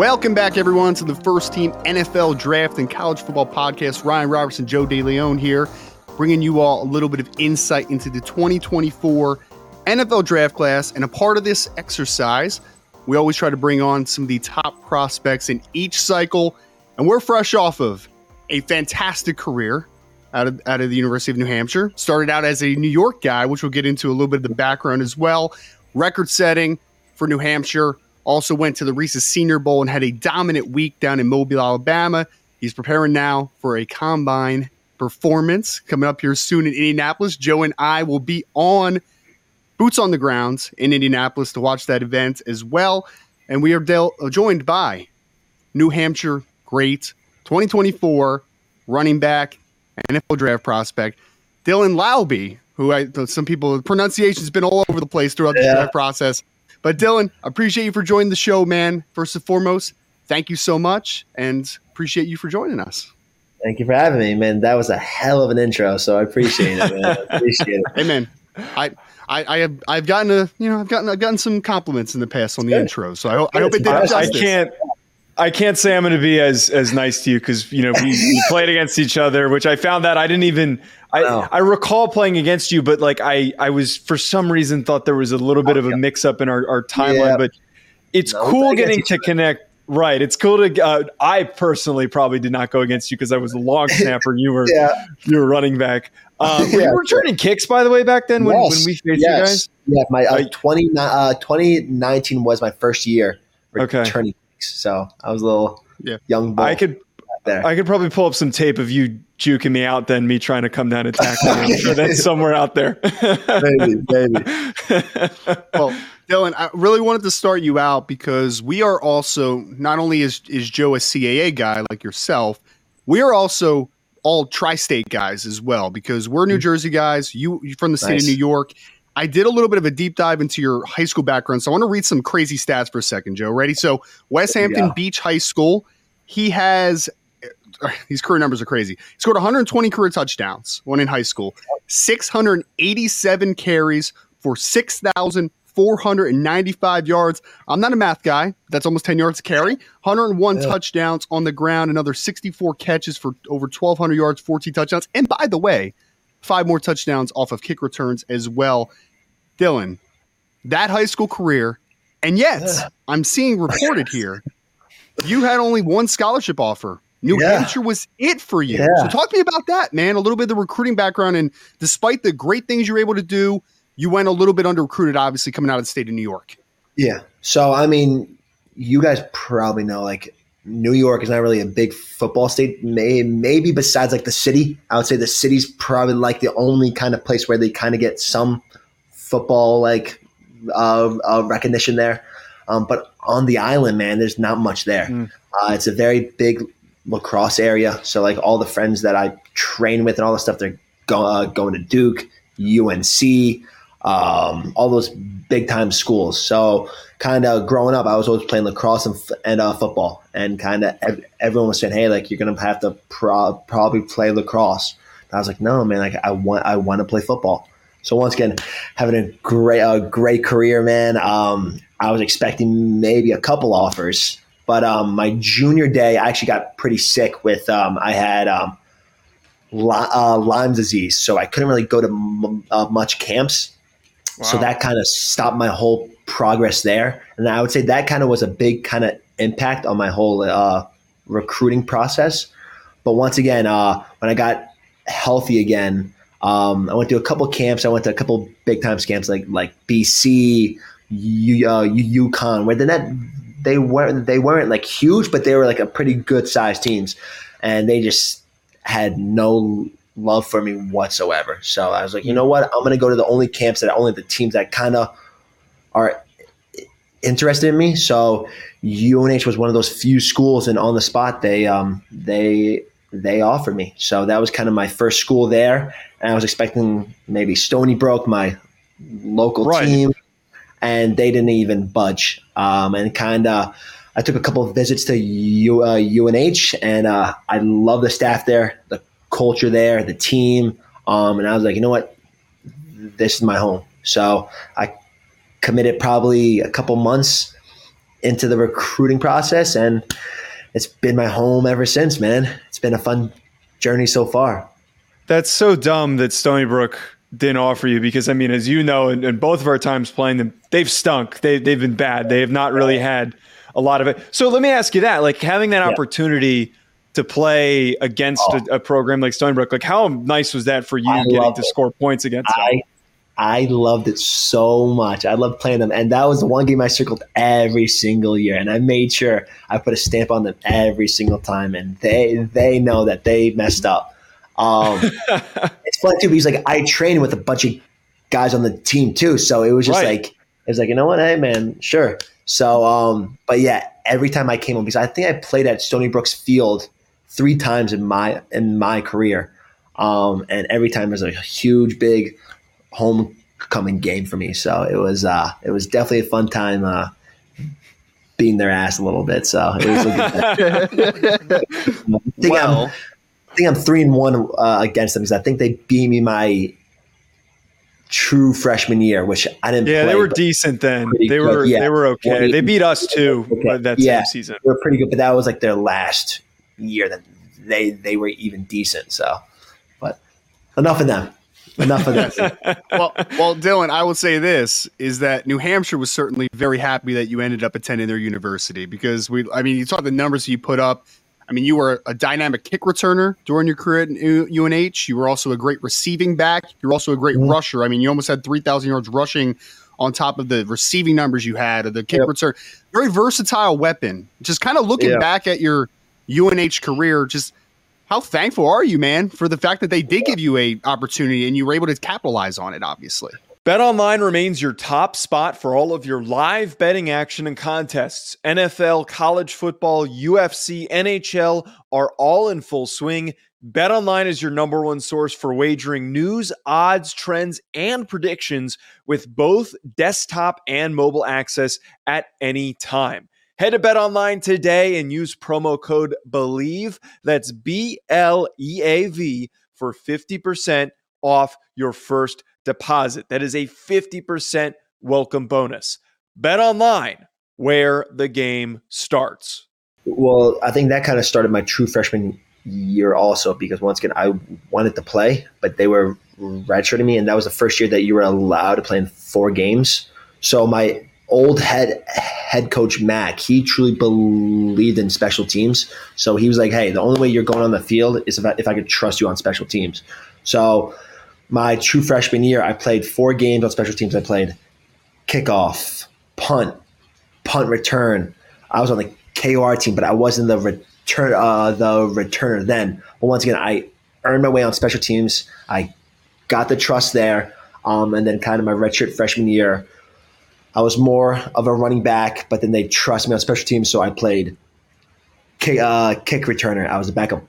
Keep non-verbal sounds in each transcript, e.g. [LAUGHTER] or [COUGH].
Welcome back, everyone, to the First Team NFL Draft and College Football Podcast. Ryan Roberts, Joe DeLeone here, bringing you all a little bit of insight into the 2024 NFL Draft class. And a part of this exercise, we always try to bring on some of the top prospects in each cycle. And we're fresh off of a fantastic career out of, out of the University of New Hampshire. Started out as a New York guy, which we'll get into a little bit of the background as well. Record setting for New Hampshire also went to the Reese's Senior Bowl and had a dominant week down in Mobile, Alabama. He's preparing now for a combine performance coming up here soon in Indianapolis. Joe and I will be on boots on the ground in Indianapolis to watch that event as well. And we are del- uh, joined by New Hampshire great 2024 running back, and NFL draft prospect, Dylan Laube, who I some people pronunciation has been all over the place throughout the draft process. But Dylan, appreciate you for joining the show, man. First and foremost, thank you so much, and appreciate you for joining us. Thank you for having me, man. That was a hell of an intro, so I appreciate it, man. I appreciate it. [LAUGHS] Hey, man, I. I, I have I've gotten a you know I've gotten I've gotten some compliments in the past on the Good. intro, so I, hope I hope it did I, I can't. I can't say I'm going to be as as nice to you because you know we, we played against each other, which I found that I didn't even. I. I recall playing against you, but like I I was for some reason thought there was a little bit of a mix up in our, our timeline. Yeah. But it's No, cool getting to connect. Right, it's cool to. Uh, I personally probably did not go against you because I was a long [LAUGHS] snapper. and You were Yeah. you were running back. Um, [LAUGHS] were Yeah, you returning kicks by the way back then when, Yes, when we faced you guys? Yeah, my uh, 20, uh, 2019 was my first year Okay. returning kicks, so I was a little Yeah. young boy I could there. I could probably pull up some tape of you juking me out than me trying to come down and tackle you. I'm sure that's somewhere out there. maybe, maybe. [LAUGHS] well, Dylan, I really wanted to start you out because we are also not only is is Joe a CAA guy like yourself, we are also all tri-state guys as well because we're New mm-hmm. Jersey guys. You you from the state Nice. of New York. I did a little bit of a deep dive into your high school background, so I want to read some crazy stats for a second, Joe. Ready? So Westhampton Yeah. Beach High School, he has [LAUGHS] these career numbers are crazy. He scored 120 career touchdowns, one in high school, 687 carries for 6,495 yards. I'm not a math guy. That's almost 10 yards a carry. 101 Yeah. touchdowns on the ground, another 64 catches for over 1,200 yards, 14 touchdowns. And by the way, five more touchdowns off of kick returns as well. Dylan, that high school career, and yet I'm seeing reported here, you had only one scholarship offer. New Yeah. Hampshire was it for you. Yeah. So talk to me about that, man. A little bit of the recruiting background, and despite the great things you were able to do, you went a little bit under recruited, obviously coming out of the state of New York. Yeah. So I mean, you guys probably know like New York is not really a big football state. May, maybe besides like the city, I would say the city's probably like the only kind of place where they kind of get some football like uh, uh, recognition there. Um, but on the island, man, there's not much there. Mm. Uh, it's a very big lacrosse area. So like all the friends that I train with and all the stuff, they're go, uh, going to Duke, UNC, um, all those big time schools. So kind of growing up, I was always playing lacrosse and, and uh, football, and kind of ev- everyone was saying, "Hey, like you're gonna have to pro- probably play lacrosse." And I was like, "No, man, like I want I want to play football." So once again, having a great a great career, man. Um, I was expecting maybe a couple offers, but um, my junior day, I actually got pretty sick with um, I had um, uh, Lyme disease, so I couldn't really go to m- uh, much camps. So that kind of stopped my whole progress there, and I would say that kind of was a big kind of impact on my whole uh, recruiting process. But once again, uh, when I got healthy again, um, I went to a couple camps. I went to a couple big time camps like like BC, U, uh, U- UConn, where they're not they weren't they weren't like huge, but they were like a pretty good sized teams, and they just had no love for me whatsoever. So I was like, you know what? I'm going to go to the only camps that only the teams that kind of are interested in me. So UNH was one of those few schools, and on the spot they um, they they offered me. So that was kind of my first school there, and I was expecting maybe Stony Brook, my local Right. team, and they didn't even budge. Um, and kind of, I took a couple of visits to U, uh, UNH, and uh, I love the staff there, the culture there, the team. Um, and I was like, you know what, this is my home. So I committed probably a couple months into the recruiting process, and it's been my home ever since. Man, it's been a fun journey so far. That's so dumb that Stony Brook didn't offer you because I mean, as you know, in, in both of our times playing them, they've stunk. They they've been bad. They have not really had a lot of it. So let me ask you that: like having that Yeah. opportunity to play against Oh. a, a program like Stony Brook, like how nice was that for you I getting to it. score points against them? I I loved it so much. I loved playing them, and that was the one game I circled every single year. And I made sure I put a stamp on them every single time, and they they know that they messed up. Um, [LAUGHS] it's fun too because like I trained with a bunch of guys on the team too, so it was just Right. like it was like you know what, hey man, sure. So, um, but yeah, every time I came home because I think I played at Stony Brook's Field three times in my in my career, um, and every time was a huge, big homecoming game for me. So it was uh, it was definitely a fun time uh, beating their ass a little bit. So it was. A good [LAUGHS] [LAUGHS] Well- I think I'm three and one uh, against them because I think they beat me my true freshman year, which I didn't. yeah, play, they were decent then. They good, were yeah. they were okay. Twenty- They beat us too, Okay. but that Yeah. season. They were pretty good, but that was like their last year that they they were even decent. So, but enough of them. Enough of them. [LAUGHS] well, well, Dylan, I will say this is that New Hampshire was certainly very happy that you ended up attending their university because we, I mean, you saw the numbers you put up. I mean, you were a dynamic kick returner during your career at UNH. You were also a great receiving back. You're also a great Mhm. rusher. I mean, you almost had 3,000 yards rushing on top of the receiving numbers you had of the kick Yep. return. Very versatile weapon. Just kind of looking Yeah. back at your UNH career, just how thankful are you, man, for the fact that they did give you a opportunity and you were able to capitalize on it? Obviously, BetOnline remains your top spot for all of your live betting action and contests. NFL, college football, UFC, NHL are all in full swing. BetOnline is your number one source for wagering news, odds, trends, and predictions with both desktop and mobile access at any time. Head to BetOnline today and use promo code BLEAV. That's B L E A V for 50% off your first deposit. That is a 50% welcome bonus. BetOnline where the game starts. Well, I think that kind of started my true freshman year also because once again I wanted to play, but they were redshirting me, and that was the first year that you were allowed to play in four games. So my old head head coach Mac, he truly believed in special teams. So he was like, "Hey, the only way you're going on the field is if I, if I could trust you on special teams." So my true freshman year, I played four games on special teams. I played kickoff, punt, punt return. I was on the KOR team, but I wasn't the return uh, the returner then. But once again, I earned my way on special teams. I got the trust there, um, and then kind of my redshirt freshman year, I was more of a running back, but then they trust me on special teams, so I played kick, uh, kick returner. I was a backup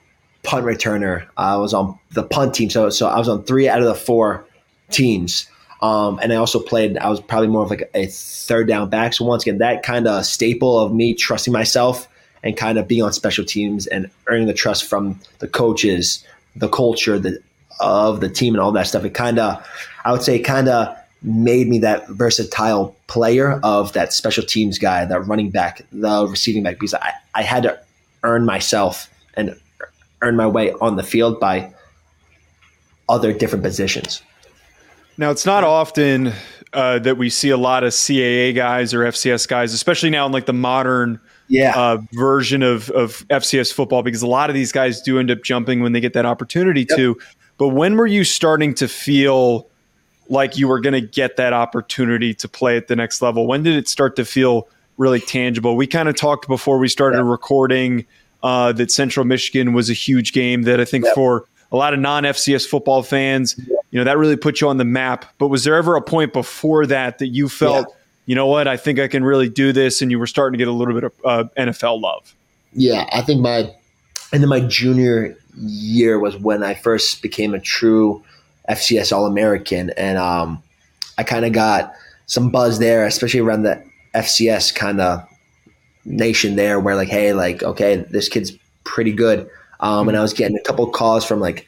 punt returner. I was on the punt team, so so I was on three out of the four teams. Um, and I also played. I was probably more of like a third down back. So once again, that kind of staple of me trusting myself and kind of being on special teams and earning the trust from the coaches, the culture, the of the team, and all that stuff. It kind of, I would say, kind of made me that versatile player of that special teams guy, that running back, the receiving back, because I, I had to earn myself and earn my way on the field by other different positions. Now, it's not often uh, that we see a lot of CAA guys or FCS guys, especially now in like the modern Yeah. uh, version of, of FCS football, because a lot of these guys do end up jumping when they get that opportunity to. But when were you starting to feel like you were going to get that opportunity to play at the next level? When did it start to feel really tangible? We kind of talked before we started Yep. recording uh, that Central Michigan was a huge game that I think Yep. for a lot of non FCS football fans, you know, that really put you on the map. But was there ever a point before that that you felt, you know what, I think I can really do this, and you were starting to get a little bit of uh, NFL love? Yeah, I think my and then my junior year was when I first became a true FCS All American, and um, I kind of got some buzz there, especially around the FCS kind of nation there, where like, hey, like, okay, this kid's pretty good, um, and I was getting a couple calls from like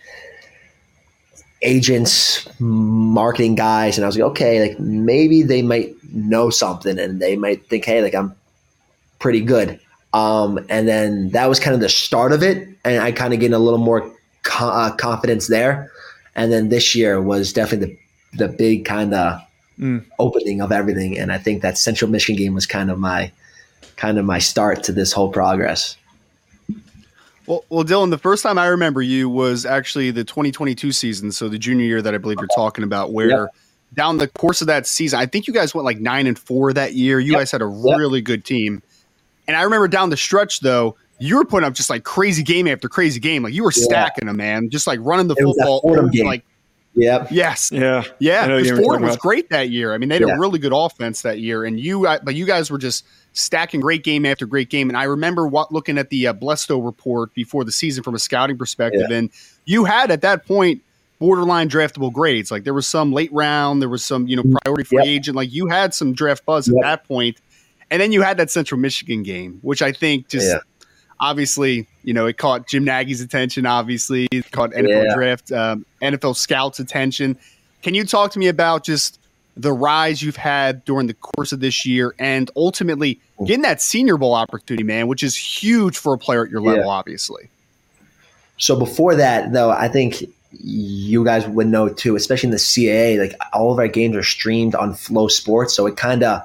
agents, marketing guys, and I was like, okay, like maybe they might know something, and they might think, hey, like I'm pretty good. Um, and then that was kind of the start of it, and I kind of gained a little more co- uh, confidence there. And then this year was definitely the the big kind of Mm. opening of everything, and I think that Central Michigan game was kind of my kind of my start to this whole progress. Well, well, Dylan, the first time I remember you was actually the 2022 season, so the junior year that I believe you're talking about, where Yep. down the course of that season, I think you guys went like nine and four that year. You Yep. guys had a Yep. really good team, and I remember down the stretch though, you were putting up just like crazy game after crazy game, like you were Yeah. stacking them, man, just like running the It football. Like Yep. yes, Yeah, yeah, I know because you were Fordham talking was about- great that year. I mean, they had Yeah. a really good offense that year, and you, but you guys were just stacking great game after great game. And I remember what looking at the uh, Blesto report before the season from a scouting perspective, and you had at that point borderline draftable grades. Like there was some late round, there was some you know priority free Yep. agent. Like you had some draft buzz Yep. at that point, and then you had that Central Michigan game, which I think just. Yeah. Obviously, you know, it caught Jim Nagy's attention. Obviously, it caught NFL Yeah. draft, um, NFL scouts' attention. Can you talk to me about just the rise you've had during the course of this year and ultimately getting that senior bowl opportunity, man, which is huge for a player at your level, Yeah. obviously. So before that, though, I think you guys would know too, especially in the CAA, like all of our games are streamed on FloSports, so it kind of,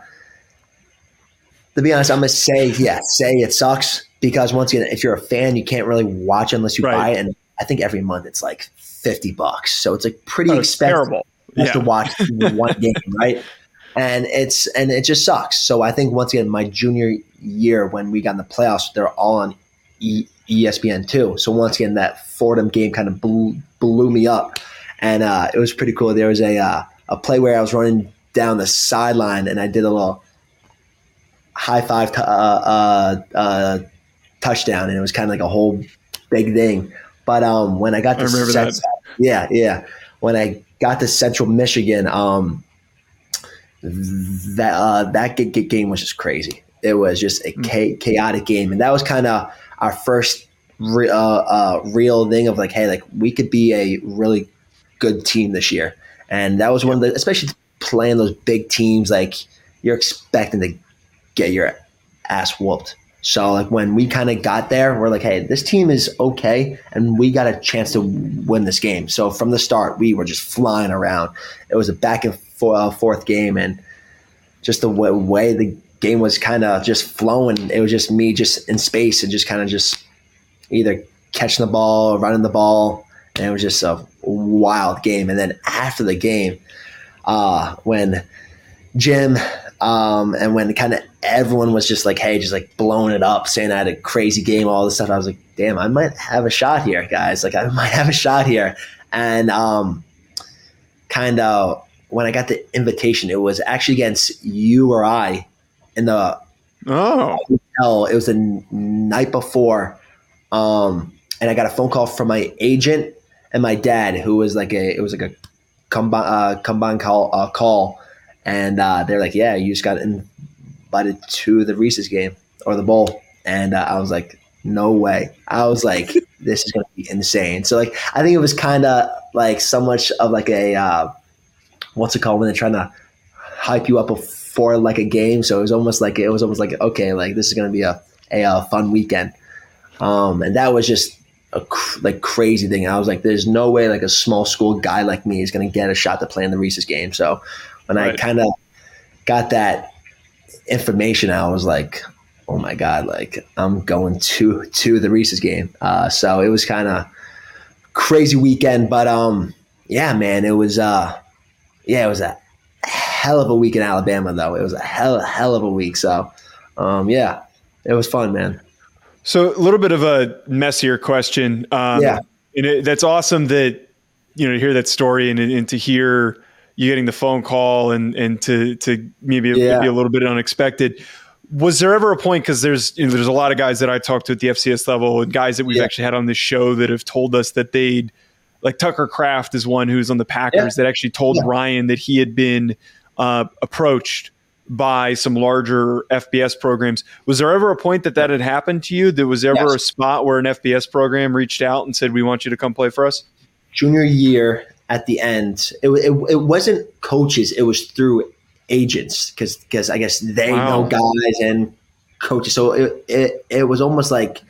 to be honest, I'm gonna say, yeah, say it sucks because once again, if you're a fan, you can't really watch unless you Right. buy it, and I think every month it's like fifty bucks, so it's like pretty Oh, it's expensive terrible. just to watch [LAUGHS] one game, right? And it's and it just sucks. So I think once again, my junior year when we got in the playoffs, they're all on e- ESPN too. So once again, that Fordham game kind of blew, blew me up, and uh, it was pretty cool. There was a uh, a play where I was running down the sideline and I did a little high five t- uh, uh, uh, touchdown, and it was kind of like a whole big thing. But um, when I got I to remember Cent- that. yeah, yeah, when I got to Central Michigan, um, that uh, that game was just crazy. It was just a cha- chaotic game, and that was kind of our first re- uh, uh, real thing of like, hey, like we could be a really good team this year, and that was one of the, especially playing those big teams, like you're expecting to get your ass whooped. So like when we kind of got there, we're like, hey, this team is okay, and we got a chance to win this game. So from the start, we were just flying around. It was a back and uh, forth game, and just the way, way the game was kind of just flowing. It was just me just in space and just kind of just either catching the ball or running the ball, and it was just a wild game. And then after the game, uh, when Jim um, and when kind of everyone was just like, hey, just like blowing it up, saying I had a crazy game, all this stuff, I was like, damn, I might have a shot here, guys. Like, I [LAUGHS] might have a shot here. And um, kind of when I got the invitation, it was actually against you or I in the Oh, hotel. It was the night before. Um, and I got a phone call from my agent and my dad, who was like a, it was like a combine, uh, combined call, uh, call. And uh, they're like, yeah, you just got invited to the Reese's game or the bowl. And uh, I was like, no way. I was like, [LAUGHS] this is going to be insane. So like, I think it was kind of like so much of like a, uh, what's it called when they're trying to hype you up before like a game. So it was almost like, it was almost like, okay, like this is going to be a, a, uh fun weekend. Um, and that was just a cr- like crazy thing. I was like, there's no way like a small school guy like me is going to get a shot to play in the Reese's game. So when I kind of got that information, I was like, oh my god, like I'm going to to the Reese's game. Uh, so it was kind of crazy weekend, but um, yeah, man, it was uh, yeah, it was a hell of a week in Alabama though. It was a hell hell of a week. So um, yeah, it was fun, man. so a little bit of a messier question. Um, Yeah. and it, that's awesome that you know to hear that story and, and to hear you getting the phone call and and to to maybe, Yeah. maybe a little bit unexpected. Was there ever a point because there's you know, there's a lot of guys that I talked to at the FCS level and guys that we've Yeah. actually had on this show that have told us that they'd like Tucker Kraft is one who's on the Packers that actually told Yeah. Ryan that he had been uh, approached by some larger FBS programs. Was there ever a point that that had happened to you? That was ever Yes. a spot where an FBS program reached out and said, "We want you to come play for us"? junior year at the end, it, it, it wasn't coaches, it was through agents because because I guess they Wow. know guys and coaches. So it, it, it was almost like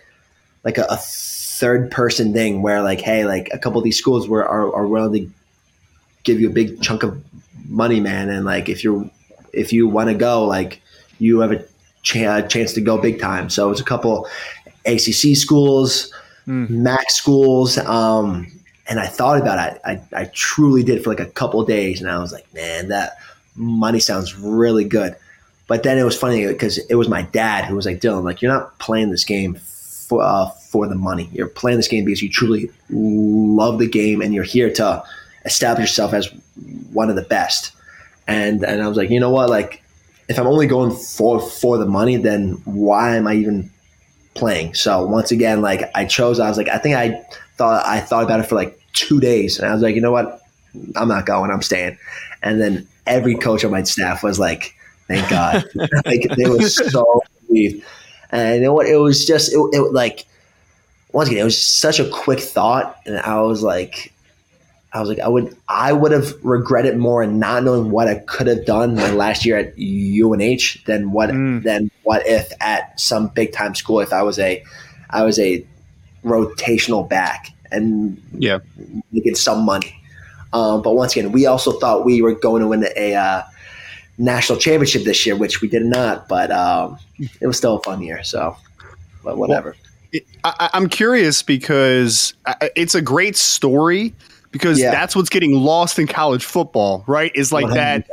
like a, a third person thing where like, hey, like a couple of these schools were are, are willing to give you a big chunk of money, man, and like if you're if you want to go, like you have a cha- chance to go big time. So it was a couple ACC schools, Mm. MAC schools, um, and I thought about it. I, I truly did for like a couple days, and I was like, man, that money sounds really good. But then it was funny because it was my dad who was like, Dylan, like you're not playing this game for uh, for the money. You're playing this game because you truly love the game, and you're here to establish yourself as one of the best. And and I was like, you know what, like if I'm only going for for the money, then why am I even playing? So once again, like I chose, I was like, I think I thought I thought about it for like two days, and I was like, you know what, I'm not going, I'm staying. And then every coach on my staff was like, thank God, [LAUGHS] like they were so relieved. And you know what, it was just it, it like once again, it was such a quick thought, and I was like, I was like, I would, I would have regretted more and not knowing what I could have done my last year at UNH than what Mm. than what if at some big time school if I was a, I was a rotational back and Yeah. making some money. Um, but once again, we also thought we were going to win a uh, national championship this year, which we did not. But um, it was still a fun year, so. But whatever. It- I, I'm curious because it's a great story because Yeah. that's what's getting lost in college football, right? Is like that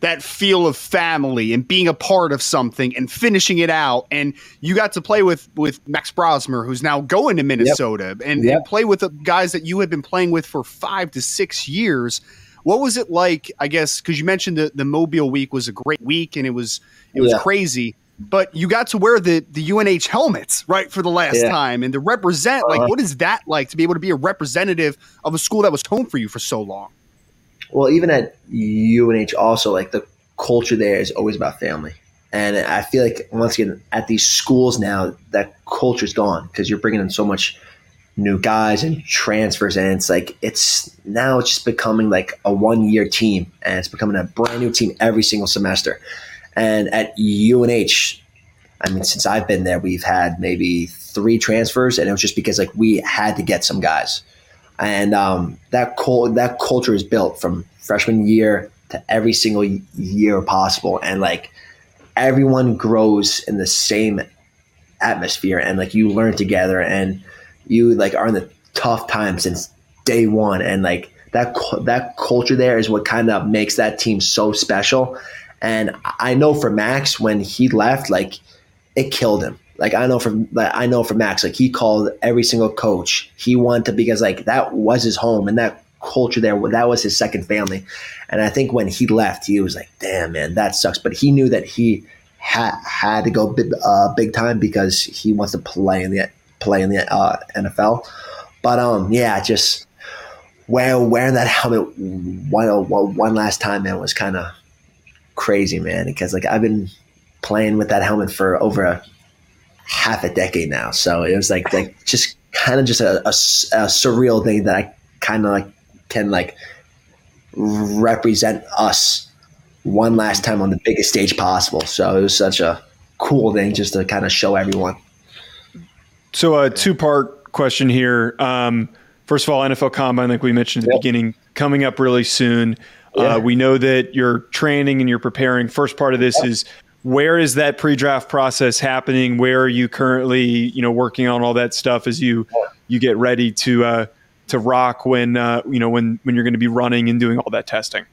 that feel of family and being a part of something and finishing it out. And you got to play with with Max Brosmer, who's now going to Minnesota, and, Yep. and play with the guys that you had been playing with for five to six years. What was it like? I guess because you mentioned the the Mobile week was a great week and it was it was Yeah. crazy. But you got to wear the the UNH helmets right for the last Yeah. time and to represent. Like, Uh-huh. what is that like to be able to be a representative of a school that was home for you for so long? Well, even at UNH, also like the culture there is always about family, and I feel like once again at these schools now that culture's gone because you're bringing in so much new guys and transfers, and it's like it's now it's just becoming like a one year team, and it's becoming a brand new team every single semester. And at UNH, I mean, since I've been there, we've had maybe three transfers, and it was just because like we had to get some guys. And um, that cul- that culture is built from freshman year to every single year possible, and like everyone grows in the same atmosphere, and like you learn together, and you like are in the tough times since day one, and like that that culture there is what kind of makes that team so special. And I know for Max when he left, like it killed him. Like I know from I know from Max, like he called every single coach. He wanted to because like that was his home and that culture there that was his second family. And I think when he left, he was like, "Damn, man, that sucks." But he knew that he had had to go big, uh, big time because he wants to play in the play in the uh, NFL. But um, yeah, just wearing wearing that [LAUGHS] helmet one one last time, man, was kind of crazy, man. Because like I've been playing with that helmet for over a half a decade now. So it was like like just kind of just a surreal thing that I kind of like can like represent us one last time on the biggest stage possible. So it was such a cool thing just to kind of show everyone. So a two part question here. Um, first of all, NFL Combine, like we mentioned at the Yep. beginning, coming up really soon. Yeah. Uh, we know that you're training and you're preparing. First part of this is where is that pre-draft process happening? Where are you currently, you know, working on all that stuff as you you get ready to uh, to rock when uh, you know when when you're going to be running and doing all that testing?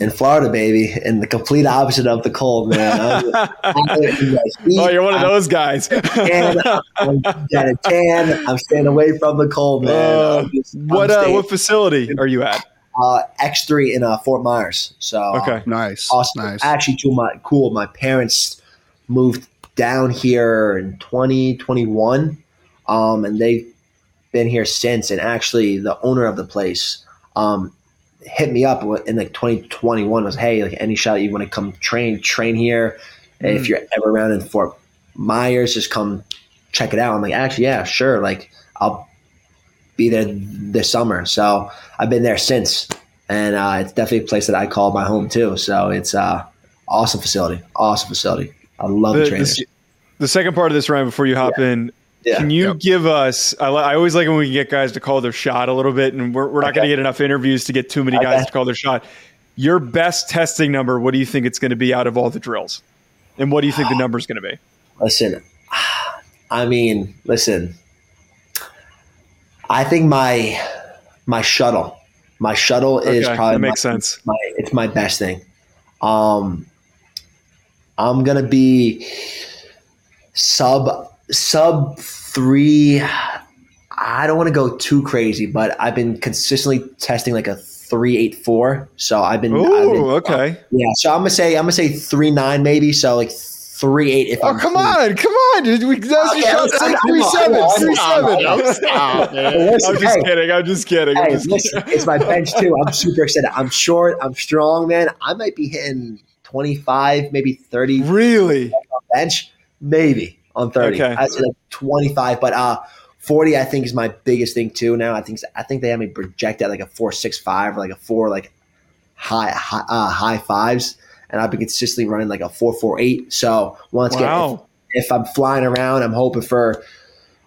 In Florida, baby, and the complete opposite of the cold, man. I'm, [LAUGHS] I'm in the heat. Oh, you're one of I'm those guys. [LAUGHS] tan. I'm got a tan. I'm staying away from the cold, man. Uh, just- what uh, what facility are you at? Uh, X three in uh, Fort Myers. So Okay. Nice. awesome. Nice. Actually, too my cool. My parents moved down here in 2021, um, and they've been here since. And actually, the owner of the place um, hit me up in like 2021. Was hey, like any shot you want to come train, train here. And If you're ever around in Fort Myers, just come check it out. I'm like, actually, yeah, sure. Like I'll be there this summer. So I've been there since, and uh, it's definitely a place that I call my home too. So it's uh, awesome facility, awesome facility. I love the, The, trainers. the, the second part of this round before you hop in, Yeah. can you Yep. give us? I, I always like when we get guys to call their shot a little bit, and we're, we're not going to get enough interviews to get too many guys Okay. to call their shot. Your best testing number, what do you think it's going to be out of all the drills? And what do you think the [SIGHS] number is going to be? Listen, [SIGHS] I mean, listen. I think my my shuttle, my shuttle is Okay, probably that makes my, sense. my it's my best thing. Um, I'm gonna be sub sub three. I don't want to go too crazy, but I've been consistently testing like a three eight four. So I've been, Oh, okay. yeah. So I'm gonna say I'm gonna say three nine maybe. So like three eight. If Oh, I'm come clean. on, come on! dude. We that's Okay, your shot. I'm- Say I'm- three I'm- seven, I'm- three I'm- seven. Stop, man. Listen, I'm just hey, kidding. I'm just kidding. I'm just listen, kidding. it's my [LAUGHS] bench too. I'm super excited. I'm short. I'm strong, man. I might be hitting 25, maybe 30 really? bench, maybe on 30. Okay. I'd say like 25, but uh, 40 I think is my biggest thing too. Now I think I think they have me projected at like a four six five or like a four like high high, uh, high fives, and I've been consistently running like a four four eight. So once again, if, if I'm flying around, I'm hoping for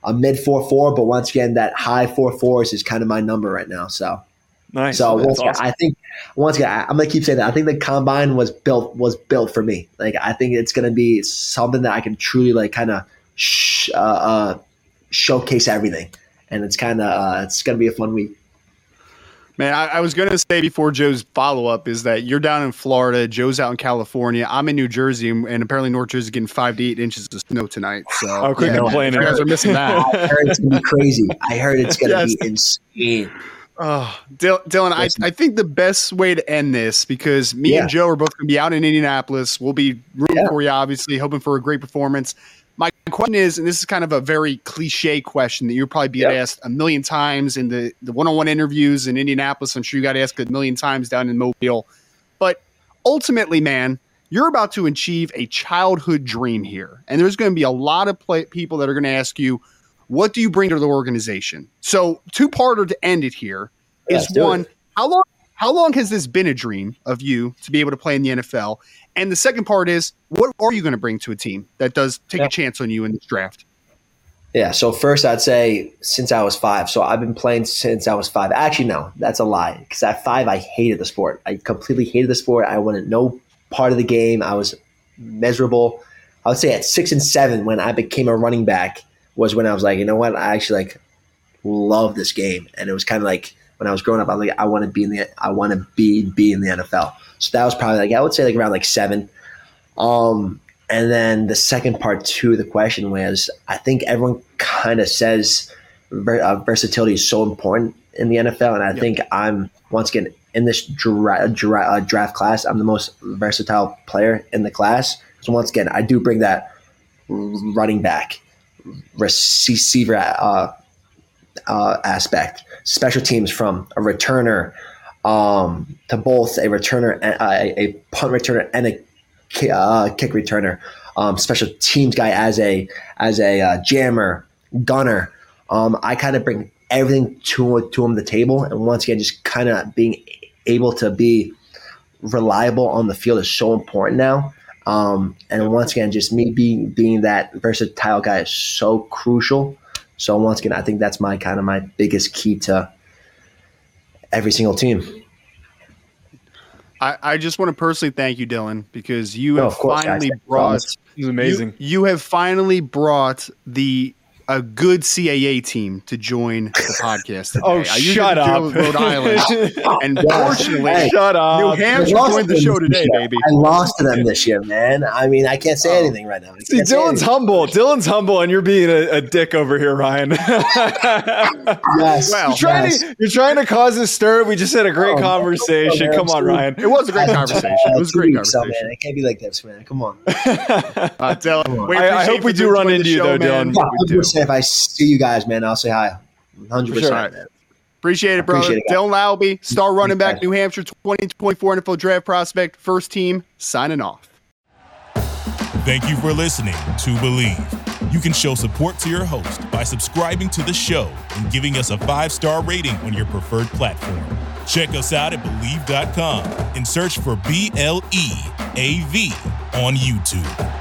a mid four four. But once again, that high four fours is kind of my number right now. So. Nice. So once again, awesome. I think once again, I- I'm gonna keep saying that. I think the combine was built was built for me. Like I think it's gonna be something that I can truly like kind of sh- uh, uh, showcase everything, and it's kind of uh, it's gonna be a fun week. Man, I, I was going to say before Joe's follow up is that you're down in Florida, Joe's out in California, I'm in New Jersey, and, and apparently North Jersey is getting five to eight inches of snow tonight. So Oh, quit yeah, complaining. You guys are missing that. [LAUGHS] I heard it's gonna be crazy. I heard it's gonna Yes. be insane. Oh, Dil- Dylan, I, I think the best way to end this because me Yeah. and Joe are both going to be out in Indianapolis. We'll be rooting Yeah. for you, obviously, hoping for a great performance. My question is, and this is kind of a very cliche question that you'll probably be Yep. asked a million times in the, the one-on-one interviews in Indianapolis. I'm sure you got asked a million times down in Mobile. But ultimately, man, you're about to achieve a childhood dream here. And there's going to be a lot of play- people that are going to ask you, what do you bring to the organization? So, two-parter to end it here is Let's do it. one, how long how long has this been a dream of you to be able to play in the NFL? And the second part is, what are you going to bring to a team that does take Yeah. a chance on you in this draft? Yeah. So first, I'd say since I was five. So I've been playing since I was five. Actually, no, that's a lie. Because at five, I hated the sport. I completely hated the sport. I wanted no part of the game. I was miserable. I would say at six and seven, when I became a running back, was when I was like, you know what? I actually like love this game. And it was kind of like when I was growing up, I was like, I want to be in the, I want to be be in the NFL. So that was probably like I would say like around like seven. Um, and then the second part to the question was, I think everyone kind of says ver- uh, versatility is so important in the NFL, and I Yep. think I'm once again in this dra- dra- uh, draft class. I'm the most versatile player in the class. So once again, I do bring that running back, receiver uh, uh, aspect, special teams from a returner um, to both a returner, and, uh, a, punt returner, and a ki- uh, kick returner, um, special teams guy as a as a uh, jammer, gunner. Um, I kind of bring everything to to him the table, and once again, just kind of being able to be reliable on the field is so important now. Um, and once again, just me being being that versatile guy is so crucial. So once again, I think that's my kind of my biggest key to every single team. I, I just want to personally thank you, Dylan, because you No, have course, finally Thank you, brought promise. It was amazing. You, you have finally brought the a good CAA team to join the podcast [LAUGHS] today. Oh, I shut up. Rhode Island, [LAUGHS] and fortunately, Hey, Shut up. New Hampshire lost joined the show today, year. baby. I lost to them this year, man. I mean, I can't say Oh. anything right now. See, Dylan's humble. Dylan's humble, and you're being a, a dick over here, Ryan. [LAUGHS] Yes, Well, you're trying yes. to you're trying to cause a stir. We just had a great Oh, conversation. no, Come on. Ryan. it was a great Uh, conversation. It was a two great weeks, so, conversation. man. It can't be like this, man. Come on. Uh, Dylan, we I- I hope we do run into you, though. Dylan. We do. 100%. If I see you guys, man, I'll say hi. 100%. Sure. man. Appreciate it, brother. Appreciate it, guys. Dylan Laube, star running back, New Hampshire 2024 NFL Draft Prospect, first team, signing off. Thank you for listening to Bleav. You can show support to your host by subscribing to the show and giving us a five star rating on your preferred platform. Check us out at Bleav.com and search for B L E A V on YouTube.